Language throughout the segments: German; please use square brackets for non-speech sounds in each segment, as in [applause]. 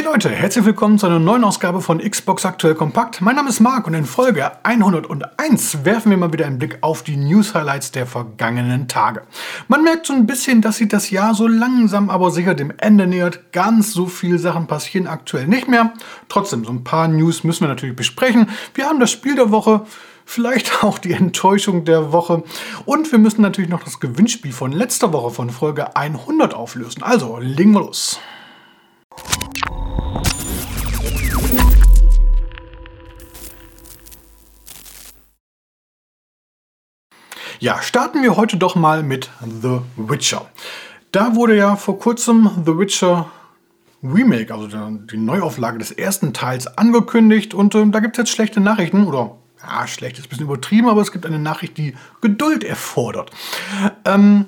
Hey Leute, herzlich willkommen zu einer neuen Ausgabe von Xbox Aktuell Kompakt. Mein Name ist Marc und in Folge 101 werfen wir mal wieder einen Blick auf die News-Highlights der vergangenen Tage. Man merkt so ein bisschen, dass sich das Jahr so langsam aber sicher dem Ende nähert. Ganz so viele Sachen passieren aktuell nicht mehr. Trotzdem, so ein paar News müssen wir natürlich besprechen. Wir haben das Spiel der Woche vielleicht [laughs] auch die Enttäuschung der Woche. Und wir müssen natürlich noch das Gewinnspiel von letzter Woche von Folge 100 auflösen. Also, legen wir los. Ja, starten wir heute doch mal mit The Witcher. Da wurde ja vor kurzem The Witcher Remake, also die Neuauflage des ersten Teils, angekündigt und äh, da gibt es jetzt schlechte Nachrichten oder ja, schlecht ist ein bisschen übertrieben, aber es gibt eine Nachricht, die Geduld erfordert. Ähm,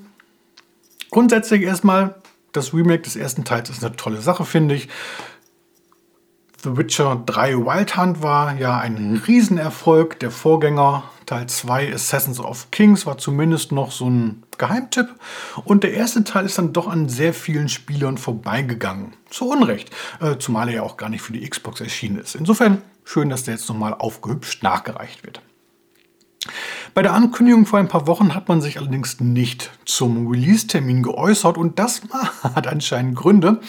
grundsätzlich erstmal, das Remake des ersten Teils ist eine tolle Sache, finde ich. The Witcher 3 Wild Hunt war ja ein Riesenerfolg. Der Vorgänger Teil 2 Assassins of Kings war zumindest noch so ein Geheimtipp. Und der erste Teil ist dann doch an sehr vielen Spielern vorbeigegangen. Zu Unrecht. Äh, zumal er ja auch gar nicht für die Xbox erschienen ist. Insofern schön, dass der jetzt nochmal aufgehübscht nachgereicht wird. Bei der Ankündigung vor ein paar Wochen hat man sich allerdings nicht zum Release-Termin geäußert und das [laughs] hat anscheinend Gründe.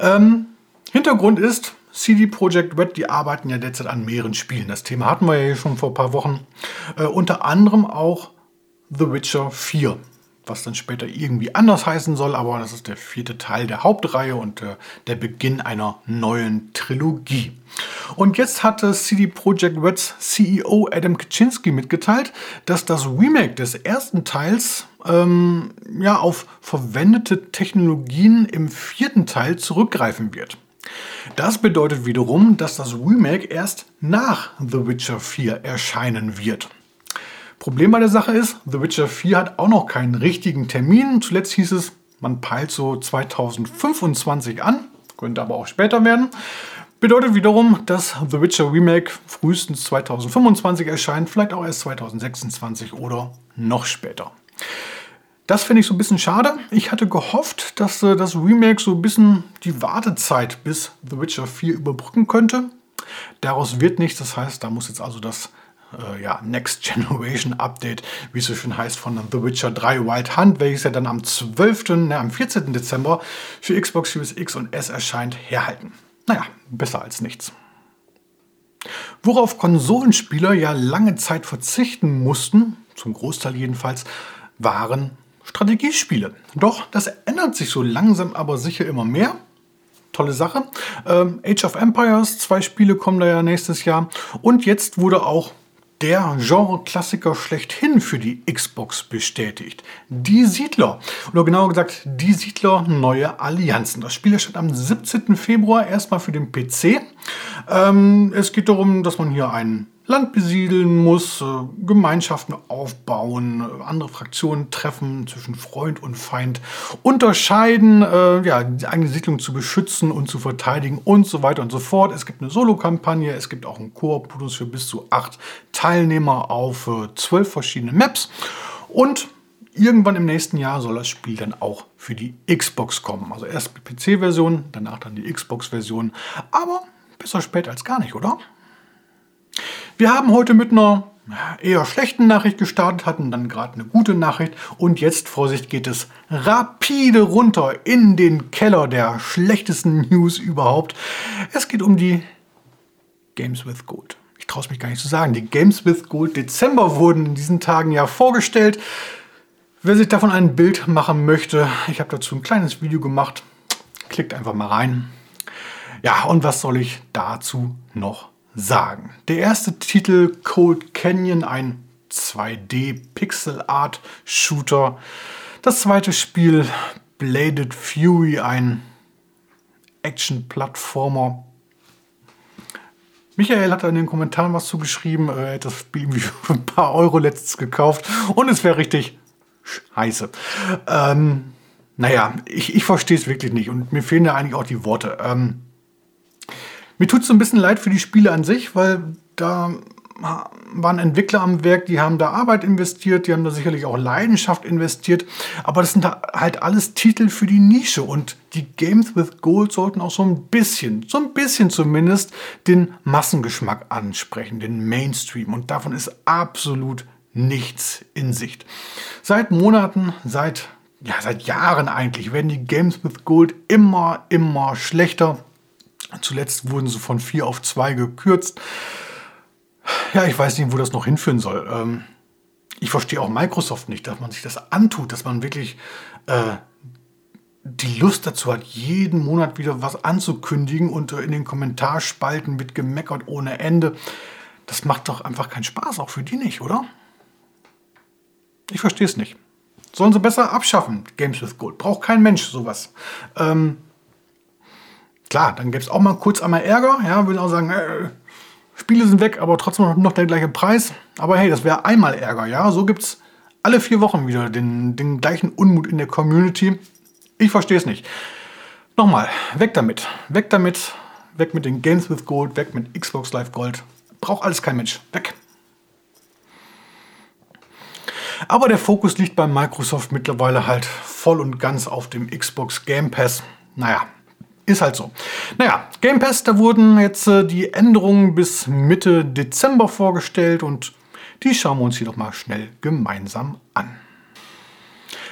Ähm, Hintergrund ist, CD Projekt Red, die arbeiten ja derzeit an mehreren Spielen. Das Thema hatten wir ja schon vor ein paar Wochen. Äh, unter anderem auch The Witcher 4, was dann später irgendwie anders heißen soll, aber das ist der vierte Teil der Hauptreihe und äh, der Beginn einer neuen Trilogie. Und jetzt hatte CD Projekt Reds CEO Adam Kaczynski mitgeteilt, dass das Remake des ersten Teils ähm, ja, auf verwendete Technologien im vierten Teil zurückgreifen wird. Das bedeutet wiederum, dass das Remake erst nach The Witcher 4 erscheinen wird. Problem bei der Sache ist, The Witcher 4 hat auch noch keinen richtigen Termin. Zuletzt hieß es, man peilt so 2025 an, könnte aber auch später werden. Bedeutet wiederum, dass The Witcher Remake frühestens 2025 erscheint, vielleicht auch erst 2026 oder noch später. Das finde ich so ein bisschen schade. Ich hatte gehofft, dass äh, das Remake so ein bisschen die Wartezeit bis The Witcher 4 überbrücken könnte. Daraus wird nichts. Das heißt, da muss jetzt also das äh, ja, Next Generation Update, wie es so schön heißt, von The Witcher 3 Wild Hunt, welches ja dann am 12., ne, am 14. Dezember für Xbox Series X und S erscheint, herhalten. Naja, besser als nichts. Worauf Konsolenspieler ja lange Zeit verzichten mussten, zum Großteil jedenfalls, waren Strategiespiele. Doch das ändert sich so langsam aber sicher immer mehr. Tolle Sache. Ähm, Age of Empires, zwei Spiele kommen da ja nächstes Jahr. Und jetzt wurde auch der Genre-Klassiker schlechthin für die Xbox bestätigt. Die Siedler. Oder genauer gesagt, die Siedler Neue Allianzen. Das Spiel erscheint am 17. Februar erstmal für den PC. Ähm, es geht darum, dass man hier einen Land besiedeln muss, äh, Gemeinschaften aufbauen, äh, andere Fraktionen treffen, zwischen Freund und Feind unterscheiden, äh, ja, die eigene Siedlung zu beschützen und zu verteidigen und so weiter und so fort. Es gibt eine Solo-Kampagne, es gibt auch einen Koop-Modus für bis zu acht Teilnehmer auf zwölf verschiedene Maps und irgendwann im nächsten Jahr soll das Spiel dann auch für die Xbox kommen. Also erst die PC-Version, danach dann die Xbox-Version. Aber besser spät als gar nicht, oder? Wir haben heute mit einer eher schlechten Nachricht gestartet, hatten dann gerade eine gute Nachricht und jetzt, Vorsicht, geht es rapide runter in den Keller der schlechtesten News überhaupt. Es geht um die Games with Gold. Ich traue es mich gar nicht zu sagen. Die Games with Gold Dezember wurden in diesen Tagen ja vorgestellt. Wer sich davon ein Bild machen möchte, ich habe dazu ein kleines Video gemacht. Klickt einfach mal rein. Ja, und was soll ich dazu noch sagen. Der erste Titel Cold Canyon, ein 2D Pixel Art Shooter. Das zweite Spiel Bladed Fury, ein Action-Plattformer. Michael hat in den Kommentaren was zugeschrieben. Er hätte das Spiel [laughs] für ein paar Euro letztens gekauft und es wäre richtig scheiße. Ähm, naja, ich, ich verstehe es wirklich nicht und mir fehlen da eigentlich auch die Worte. Ähm, mir tut es so ein bisschen leid für die Spiele an sich, weil da waren Entwickler am Werk, die haben da Arbeit investiert, die haben da sicherlich auch Leidenschaft investiert, aber das sind halt alles Titel für die Nische und die Games with Gold sollten auch so ein bisschen, so ein bisschen zumindest den Massengeschmack ansprechen, den Mainstream und davon ist absolut nichts in Sicht. Seit Monaten, seit ja, seit Jahren eigentlich werden die Games with Gold immer, immer schlechter. Zuletzt wurden sie von 4 auf 2 gekürzt. Ja, ich weiß nicht, wo das noch hinführen soll. Ähm, ich verstehe auch Microsoft nicht, dass man sich das antut, dass man wirklich äh, die Lust dazu hat, jeden Monat wieder was anzukündigen und äh, in den Kommentarspalten wird gemeckert ohne Ende. Das macht doch einfach keinen Spaß, auch für die nicht, oder? Ich verstehe es nicht. Sollen sie besser abschaffen, Games with Gold. Braucht kein Mensch sowas. Ähm, klar, dann gäbe es auch mal kurz einmal Ärger. Ja, würde auch sagen, äh, Spiele sind weg, aber trotzdem noch der gleiche Preis. Aber hey, das wäre einmal Ärger. Ja, so gibt es alle vier Wochen wieder den, den gleichen Unmut in der Community. Ich verstehe es nicht. Nochmal, weg damit. Weg damit. Weg mit den Games with Gold. Weg mit Xbox Live Gold. Braucht alles kein Mensch. Weg. Aber der Fokus liegt bei Microsoft mittlerweile halt voll und ganz auf dem Xbox Game Pass. Naja, ist halt so. Naja, Game Pass, da wurden jetzt äh, die Änderungen bis Mitte Dezember vorgestellt und die schauen wir uns hier doch mal schnell gemeinsam an.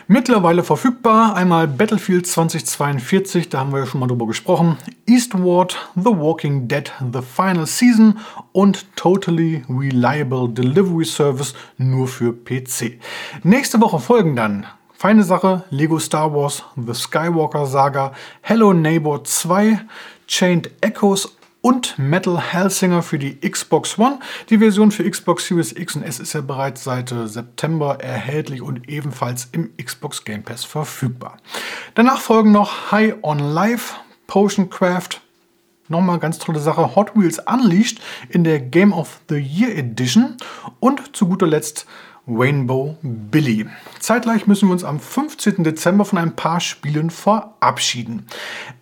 Mittlerweile verfügbar einmal Battlefield 2042, da haben wir ja schon mal drüber gesprochen, Eastward, The Walking Dead, The Final Season und Totally Reliable Delivery Service nur für PC. Nächste Woche folgen dann Feine Sache, Lego Star Wars, The Skywalker Saga, Hello Neighbor 2, Chained Echoes und Metal Hellsinger für die Xbox One. Die Version für Xbox Series X und S ist ja bereits seit äh, September erhältlich und ebenfalls im Xbox Game Pass verfügbar. Danach folgen noch High on Life, Potion Craft, Nochmal ganz tolle Sache, Hot Wheels Unleashed in der Game of the Year Edition und zu guter Letzt Rainbow Billy. Zeitgleich müssen wir uns am 15. Dezember von ein paar Spielen verabschieden.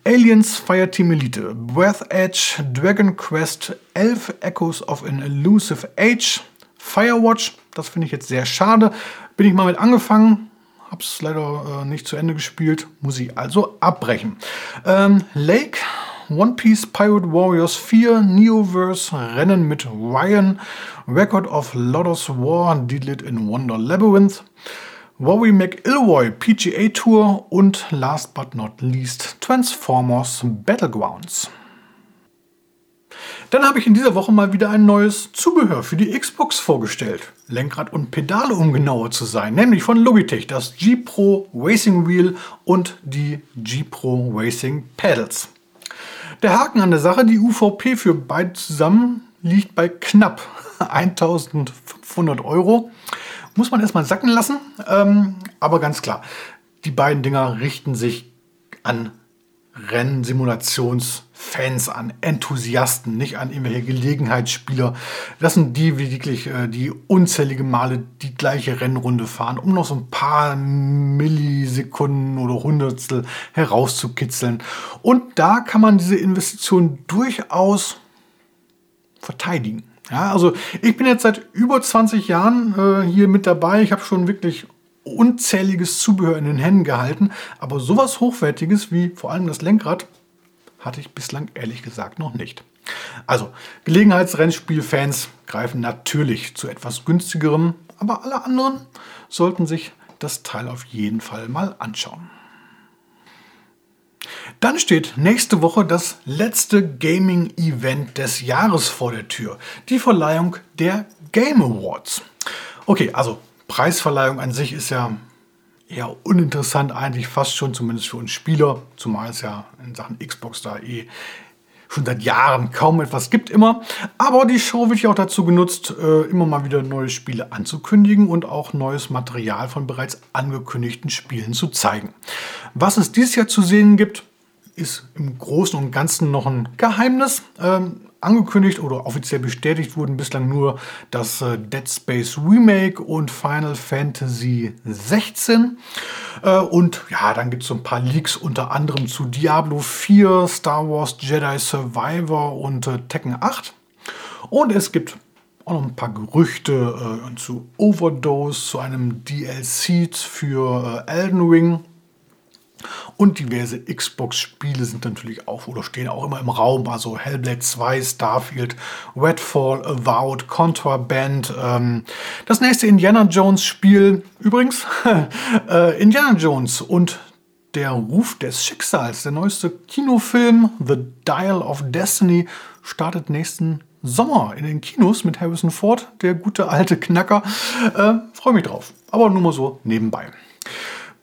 Aliens Fireteam Elite, Breath Edge, Dragon Quest, Elf Echoes of an Elusive Age, Firewatch, das finde ich jetzt sehr schade. Bin ich mal mit angefangen, habe es leider äh, nicht zu Ende gespielt, muss ich also abbrechen. Ähm, Lake One Piece Pirate Warriors 4, Neoverse, Rennen mit Ryan, Record of Lodos War, Deedlit in Wonder Labyrinth, Warry McIlroy PGA Tour und last but not least Transformers Battlegrounds. Dann habe ich in dieser Woche mal wieder ein neues Zubehör für die Xbox vorgestellt. Lenkrad und Pedale, um genauer zu sein, nämlich von Logitech, das G Pro Racing Wheel und die G Pro Racing Pedals. Der Haken an der Sache, die UVP für beide zusammen liegt bei knapp [laughs] 1500 Euro. Muss man erstmal sacken lassen, ähm, aber ganz klar, die beiden Dinger richten sich an Rennsimulationsfans, an Enthusiasten, nicht an irgendwelche Gelegenheitsspieler. Das sind die, die wirklich äh, die unzählige Male die gleiche Rennrunde fahren, um noch so ein paar Millisekunden oder Hundertstel herauszukitzeln. Und da kann man diese Investition durchaus verteidigen. Ja, also ich bin jetzt seit über 20 Jahren äh, hier mit dabei. Ich habe schon wirklich unzähliges Zubehör in den Händen gehalten, aber sowas Hochwertiges wie vor allem das Lenkrad hatte ich bislang ehrlich gesagt noch nicht. Also, Gelegenheitsrennspielfans greifen natürlich zu etwas günstigerem, aber alle anderen sollten sich das Teil auf jeden Fall mal anschauen. Dann steht nächste Woche das letzte Gaming-Event des Jahres vor der Tür, die Verleihung der Game Awards. Okay, also Preisverleihung an sich ist ja eher uninteressant, eigentlich fast schon, zumindest für uns Spieler, zumal es ja in Sachen Xbox da eh schon seit Jahren kaum etwas gibt immer. Aber die Show wird ja auch dazu genutzt, äh, immer mal wieder neue Spiele anzukündigen und auch neues Material von bereits angekündigten Spielen zu zeigen. Was es dieses Jahr zu sehen gibt, ist im Großen und Ganzen noch ein Geheimnis. Angekündigt oder offiziell bestätigt wurden bislang nur das äh, Dead Space Remake und Final Fantasy 16. Äh, und ja, dann gibt es so ein paar Leaks unter anderem zu Diablo 4, Star Wars Jedi Survivor und äh, Tekken 8. Und es gibt auch noch ein paar Gerüchte äh, zu Overdose, zu einem DLC für äh, Elden Ring. Und diverse Xbox-Spiele sind natürlich auch oder stehen auch immer im Raum. Also Hellblade 2, Starfield, Redfall, Avowed, Contraband. Ähm, das nächste Indiana Jones-Spiel. Übrigens, [laughs] äh, Indiana Jones und der Ruf des Schicksals, der neueste Kinofilm The Dial of Destiny, startet nächsten Sommer in den Kinos mit Harrison Ford, der gute alte Knacker. Äh, Freue mich drauf. Aber nur mal so nebenbei.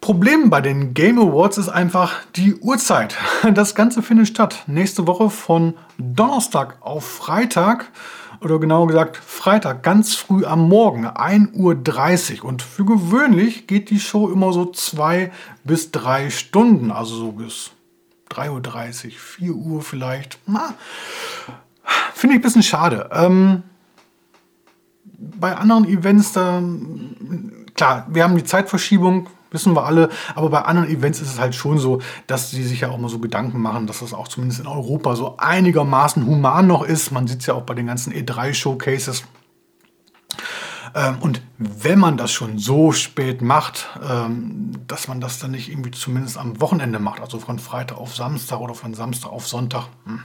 Problem bei den Game Awards ist einfach die Uhrzeit. [laughs] Das Ganze findet statt nächste Woche von Donnerstag auf Freitag oder genauer gesagt Freitag ganz früh am Morgen, 1.30 Uhr. Und für gewöhnlich geht die Show immer so zwei bis drei Stunden, also so bis 3.30 Uhr, 4 Uhr vielleicht. Finde ich ein bisschen schade. Ähm, bei anderen Events, da, klar, wir haben die Zeitverschiebung, wissen wir alle. Aber bei anderen Events ist es halt schon so, dass sie sich ja auch mal so Gedanken machen, dass das auch zumindest in Europa so einigermaßen human noch ist. Man sieht es ja auch bei den ganzen E3-Showcases. Ähm, und wenn man das schon so spät macht, ähm, dass man das dann nicht irgendwie zumindest am Wochenende macht, also von Freitag auf Samstag oder von Samstag auf Sonntag. Hm.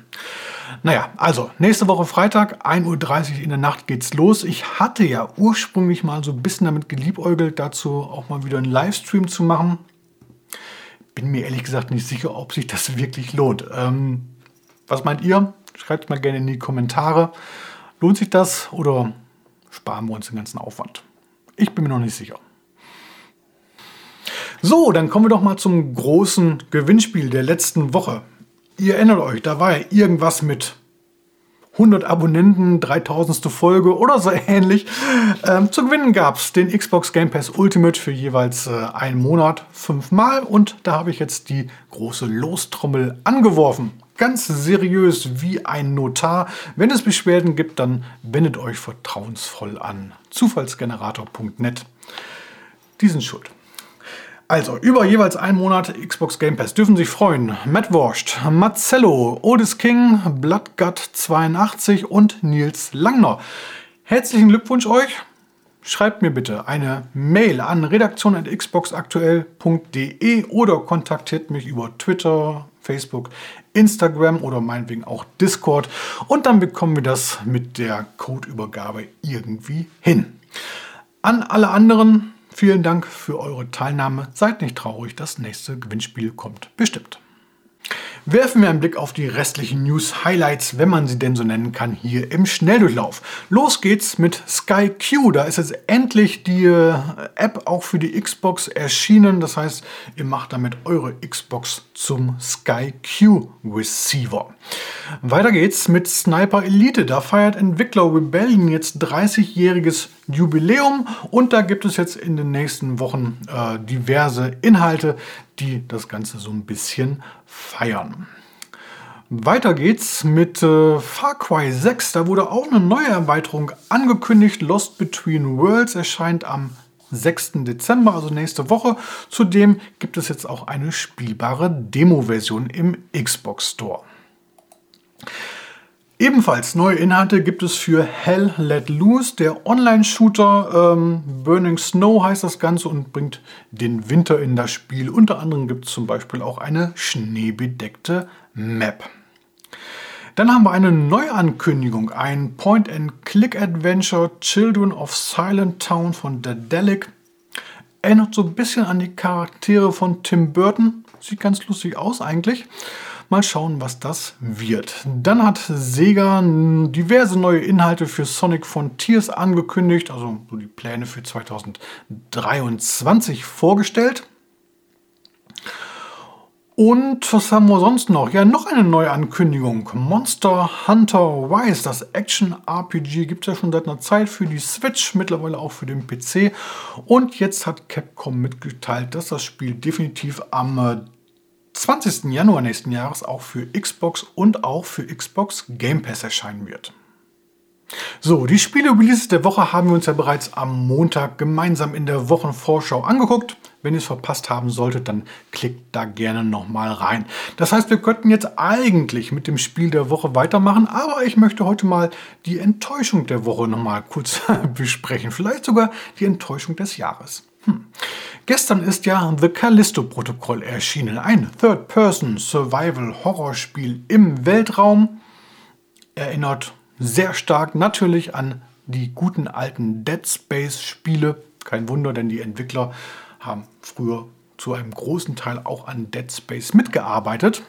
Naja, also nächste Woche Freitag, 1.30 Uhr in der Nacht geht's los. Ich hatte ja ursprünglich mal so ein bisschen damit geliebäugelt, dazu auch mal wieder einen Livestream zu machen. Bin mir ehrlich gesagt nicht sicher, ob sich das wirklich lohnt. Ähm, was meint ihr? Schreibt mal gerne in die Kommentare. Lohnt sich das oder sparen wir uns den ganzen Aufwand? Ich bin mir noch nicht sicher. So, dann kommen wir doch mal zum großen Gewinnspiel der letzten Woche. Ihr erinnert euch, da war ja irgendwas mit 100 Abonnenten, 3000. Folge oder so [laughs] ähnlich. Ähm, zu gewinnen gab es den Xbox Game Pass Ultimate für jeweils äh, einen Monat fünfmal und da habe ich jetzt die große Lostrommel angeworfen. Ganz seriös wie ein Notar. Wenn es Beschwerden gibt, dann wendet euch vertrauensvoll an zufallsgenerator.net. Die sind schuld. Also, über jeweils einen Monat Xbox Game Pass dürfen sich freuen. Matt Worscht, Marcello, Otis King, Bloodgut82 und Nils Langner. Herzlichen Glückwunsch euch. Schreibt mir bitte eine Mail an redaktion.xboxaktuell.de oder kontaktiert mich über Twitter, Facebook, Instagram oder meinetwegen auch Discord und dann bekommen wir das mit der Codeübergabe irgendwie hin. An alle anderen Vielen Dank für eure Teilnahme. Seid nicht traurig, das nächste Gewinnspiel kommt bestimmt. Werfen wir einen Blick auf die restlichen News-Highlights, wenn man sie denn so nennen kann, hier im Schnelldurchlauf. Los geht's mit Sky Q. Da ist jetzt endlich die äh, App auch für die Xbox erschienen. Das heißt, ihr macht damit eure Xbox zum Sky Q Receiver. Weiter geht's mit Sniper Elite. Da feiert Entwickler Rebellion jetzt 30-jähriges Jubiläum und da gibt es jetzt in den nächsten Wochen äh, diverse Inhalte, die das Ganze so ein bisschen feiern. Weiter geht's mit äh, Far Cry 6. Da wurde auch eine neue Erweiterung angekündigt. Lost Between Worlds erscheint am 6. Dezember, also nächste Woche. Zudem gibt es jetzt auch eine spielbare Demo-Version im Xbox Store. Ebenfalls neue Inhalte gibt es für Hell Let Loose, der Online-Shooter. Ähm, Burning Snow heißt das Ganze und bringt den Winter in das Spiel. Unter anderem gibt es zum Beispiel auch eine schneebedeckte Map. Dann haben wir eine Neuankündigung, ein Point-and-Click-Adventure Children of Silent Town von Daedalic. Erinnert so ein bisschen an die Charaktere von Tim Burton. Sieht ganz lustig aus eigentlich. Mal schauen, was das wird. Dann hat Sega diverse neue Inhalte für Sonic Frontiers angekündigt, also so die Pläne für 2023 vorgestellt. Und was haben wir sonst noch? Ja, noch eine neue Ankündigung. Monster Hunter Rise, das Action-RPG, gibt es ja schon seit einer Zeit für die Switch, mittlerweile auch für den PC. Und jetzt hat Capcom mitgeteilt, dass das Spiel definitiv am 20. Januar nächsten Jahres auch für Xbox und auch für Xbox Game Pass erscheinen wird. So, die Spiele-Releases der Woche haben wir uns ja bereits am Montag gemeinsam in der Wochenvorschau angeguckt. Wenn ihr es verpasst haben solltet, dann klickt da gerne nochmal rein. Das heißt, wir könnten jetzt eigentlich mit dem Spiel der Woche weitermachen, aber ich möchte heute mal die Enttäuschung der Woche nochmal kurz [laughs] besprechen. Vielleicht sogar die Enttäuschung des Jahres. Hm. Gestern ist ja The Callisto-Protokoll erschienen, ein Third-Person-Survival-Horrorspiel im Weltraum. Erinnert sehr stark natürlich an die guten alten Dead Space-Spiele. Kein Wunder, denn die Entwickler haben früher zu einem großen Teil auch an Dead Space mitgearbeitet.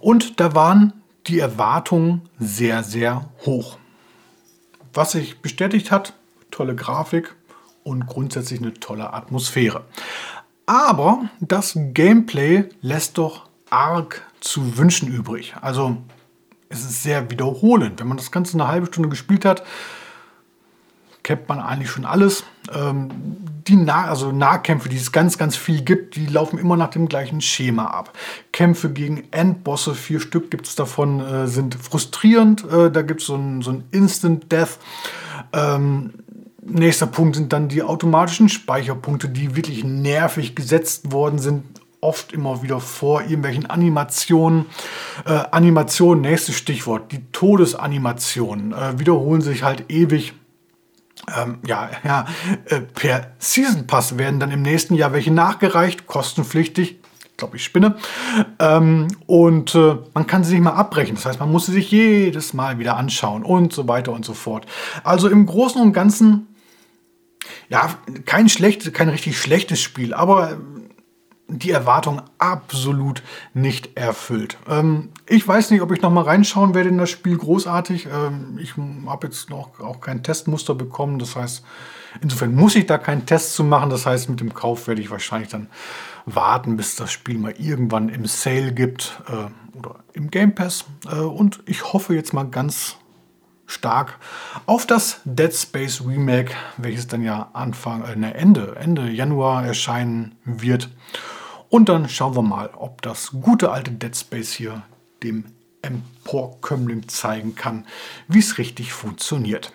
Und da waren die Erwartungen sehr, sehr hoch. Was sich bestätigt hat, tolle Grafik und grundsätzlich eine tolle Atmosphäre. Aber das Gameplay lässt doch arg zu wünschen übrig. Also es ist sehr wiederholend. Wenn man das Ganze eine halbe Stunde gespielt hat, kennt man eigentlich schon alles. Ähm, die nah also Nahkämpfe, die es ganz, ganz viel gibt, die laufen immer nach dem gleichen Schema ab. Kämpfe gegen Endbosse, vier Stück gibt es davon, äh, sind frustrierend. Äh, da gibt so es so ein Instant Death. Ähm, nächster Punkt sind dann die automatischen Speicherpunkte, die wirklich nervig gesetzt worden sind oft immer wieder vor irgendwelchen Animationen. Äh, Animation, nächstes Stichwort, die Todesanimationen äh, wiederholen sich halt ewig ähm, ja, [laughs] ja, äh, per Season Pass werden dann im nächsten Jahr welche nachgereicht, kostenpflichtig. Ich glaube, ich spinne. Ähm, und äh, man kann sie nicht mal abbrechen. Das heißt, man muss sie sich jedes Mal wieder anschauen und so weiter und so fort. Also im Großen und Ganzen, ja, kein schlecht, kein richtig schlechtes Spiel, aber die Erwartung absolut nicht erfüllt. Ähm, ich weiß nicht, ob ich noch mal reinschauen werde in das Spiel. Großartig. Ähm, ich habe jetzt noch auch kein Testmuster bekommen. Das heißt, insofern muss ich da keinen Test zu machen. Das heißt, mit dem Kauf werde ich wahrscheinlich dann warten, bis das Spiel mal irgendwann im Sale gibt äh, oder im Game Pass. Äh, und ich hoffe jetzt mal ganz stark auf das Dead Space Remake, welches dann ja Anfang, äh, ne, Ende, Ende Januar erscheinen wird. Und dann schauen wir mal, ob das gute alte Dead Space hier dem Emporkömmling zeigen kann, wie es richtig funktioniert.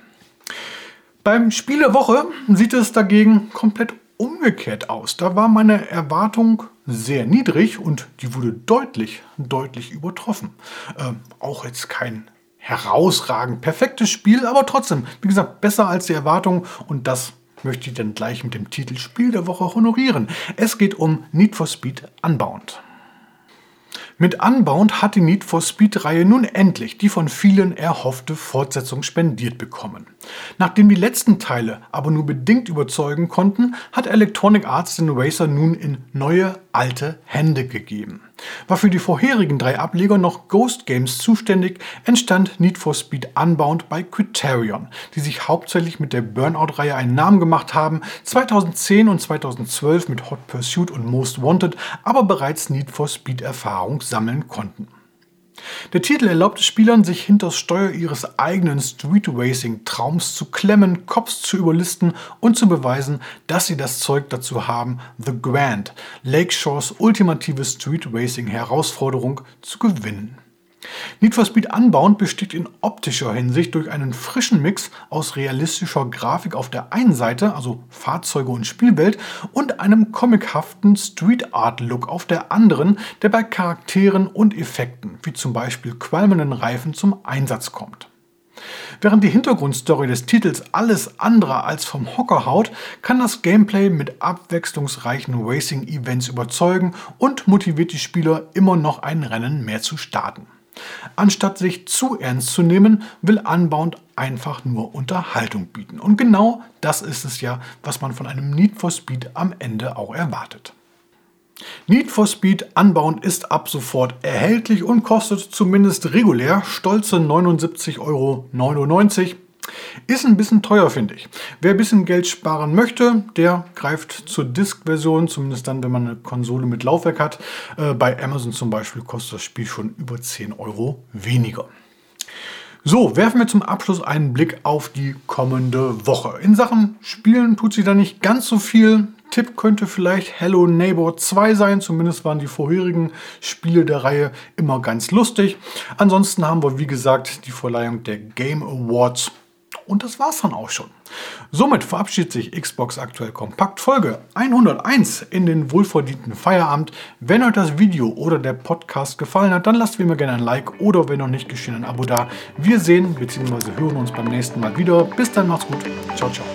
Beim Spiel der Woche sieht es dagegen komplett umgekehrt aus. Da war meine Erwartung sehr niedrig und die wurde deutlich, deutlich übertroffen. Ähm, auch jetzt kein herausragend perfektes Spiel, aber trotzdem, wie gesagt, besser als die Erwartung und das möchte ich dann gleich mit dem Titel Spiel der Woche honorieren. Es geht um Need for Speed Unbound. Mit Unbound hat die Need for Speed-Reihe nun endlich die von vielen erhoffte Fortsetzung spendiert bekommen. Nachdem die letzten Teile aber nur bedingt überzeugen konnten, hat Electronic Arts den Racer nun in neue, alte Hände gegeben. War für die vorherigen drei Ableger noch Ghost Games zuständig, entstand Need for Speed Unbound bei Criterion, die sich hauptsächlich mit der Burnout-Reihe einen Namen gemacht haben, 2010 und 2012 mit Hot Pursuit und Most Wanted, aber bereits Need for Speed Erfahrung sammeln konnten. Der Titel erlaubt Spielern, sich hinter das Steuer ihres eigenen Street Racing Traums zu klemmen, Cops zu überlisten und zu beweisen, dass sie das Zeug dazu haben, The Grand, Lakeshores ultimative Street Racing Herausforderung zu gewinnen. Need for Speed Unbound besteht in optischer Hinsicht durch einen frischen Mix aus realistischer Grafik auf der einen Seite, also Fahrzeuge und Spielwelt, und einem comichaften Street Art Look auf der anderen, der bei Charakteren und Effekten, wie zum Beispiel qualmenden Reifen, zum Einsatz kommt. Während die Hintergrundstory des Titels alles andere als vom Hocker haut, kann das Gameplay mit abwechslungsreichen Racing-Events überzeugen und motiviert die Spieler immer noch ein Rennen mehr zu starten. Anstatt sich zu ernst zu nehmen, will Unbound einfach nur Unterhaltung bieten. Und genau das ist es ja, was man von einem Need for Speed am Ende auch erwartet. Need for Speed Unbound ist ab sofort erhältlich und kostet zumindest regulär stolze 79,99 Euro. Ist ein bisschen teuer, finde ich. Wer ein bisschen Geld sparen möchte, der greift zur Disk-Version, zumindest dann, wenn man eine Konsole mit Laufwerk hat. Äh, bei Amazon zum Beispiel kostet das Spiel schon über 10 Euro weniger. So, werfen wir zum Abschluss einen Blick auf die kommende Woche. In Sachen Spielen tut sich da nicht ganz so viel. Tipp könnte vielleicht Hello Neighbor 2 sein. Zumindest waren die vorherigen Spiele der Reihe immer ganz lustig. Ansonsten haben wir, wie gesagt, die Verleihung der Game Awards Und das war's dann auch schon. Somit verabschiedet sich Xbox aktuell kompakt Folge 101 in den wohlverdienten Feierabend. Wenn euch das Video oder der Podcast gefallen hat, dann lasst wie immer gerne ein Like oder wenn noch nicht geschehen ein Abo da. Wir sehen bzw. hören uns beim nächsten Mal wieder. Bis dann, macht's gut. Ciao, ciao.